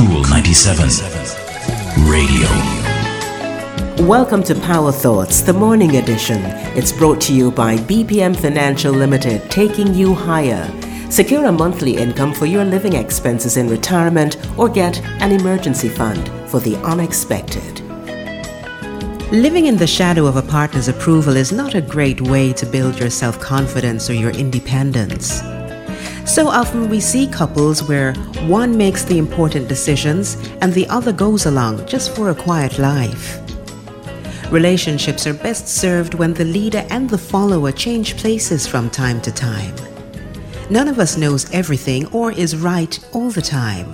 Cool 97 Radio. Welcome to Power Thoughts, the morning edition. It's brought to you by BPM Financial Limited, taking you higher. Secure a monthly income for your living expenses in retirement or get an emergency fund for the unexpected. Living in the shadow of a partner's approval is not a great way to build your self confidence or your independence. So often we see couples where one makes the important decisions and the other goes along just for a quiet life. Relationships are best served when the leader and the follower change places from time to time. None of us knows everything or is right all the time.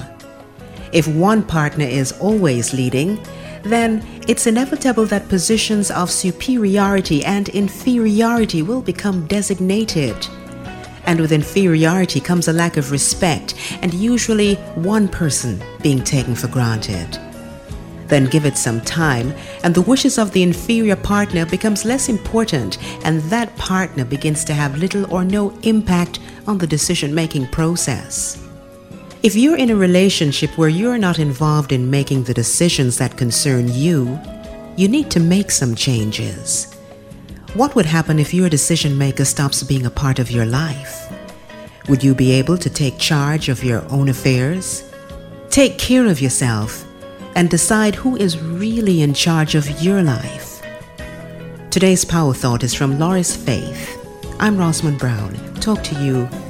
If one partner is always leading, then it's inevitable that positions of superiority and inferiority will become designated. And with inferiority comes a lack of respect and usually one person being taken for granted. Then give it some time, and the wishes of the inferior partner becomes less important, and that partner begins to have little or no impact on the decision making process. If you're in a relationship where you're not involved in making the decisions that concern you, you need to make some changes. What would happen if your decision maker stops being a part of your life? Would you be able to take charge of your own affairs? Take care of yourself and decide who is really in charge of your life. Today's Power Thought is from Loris Faith. I'm Rosamond Brown. Talk to you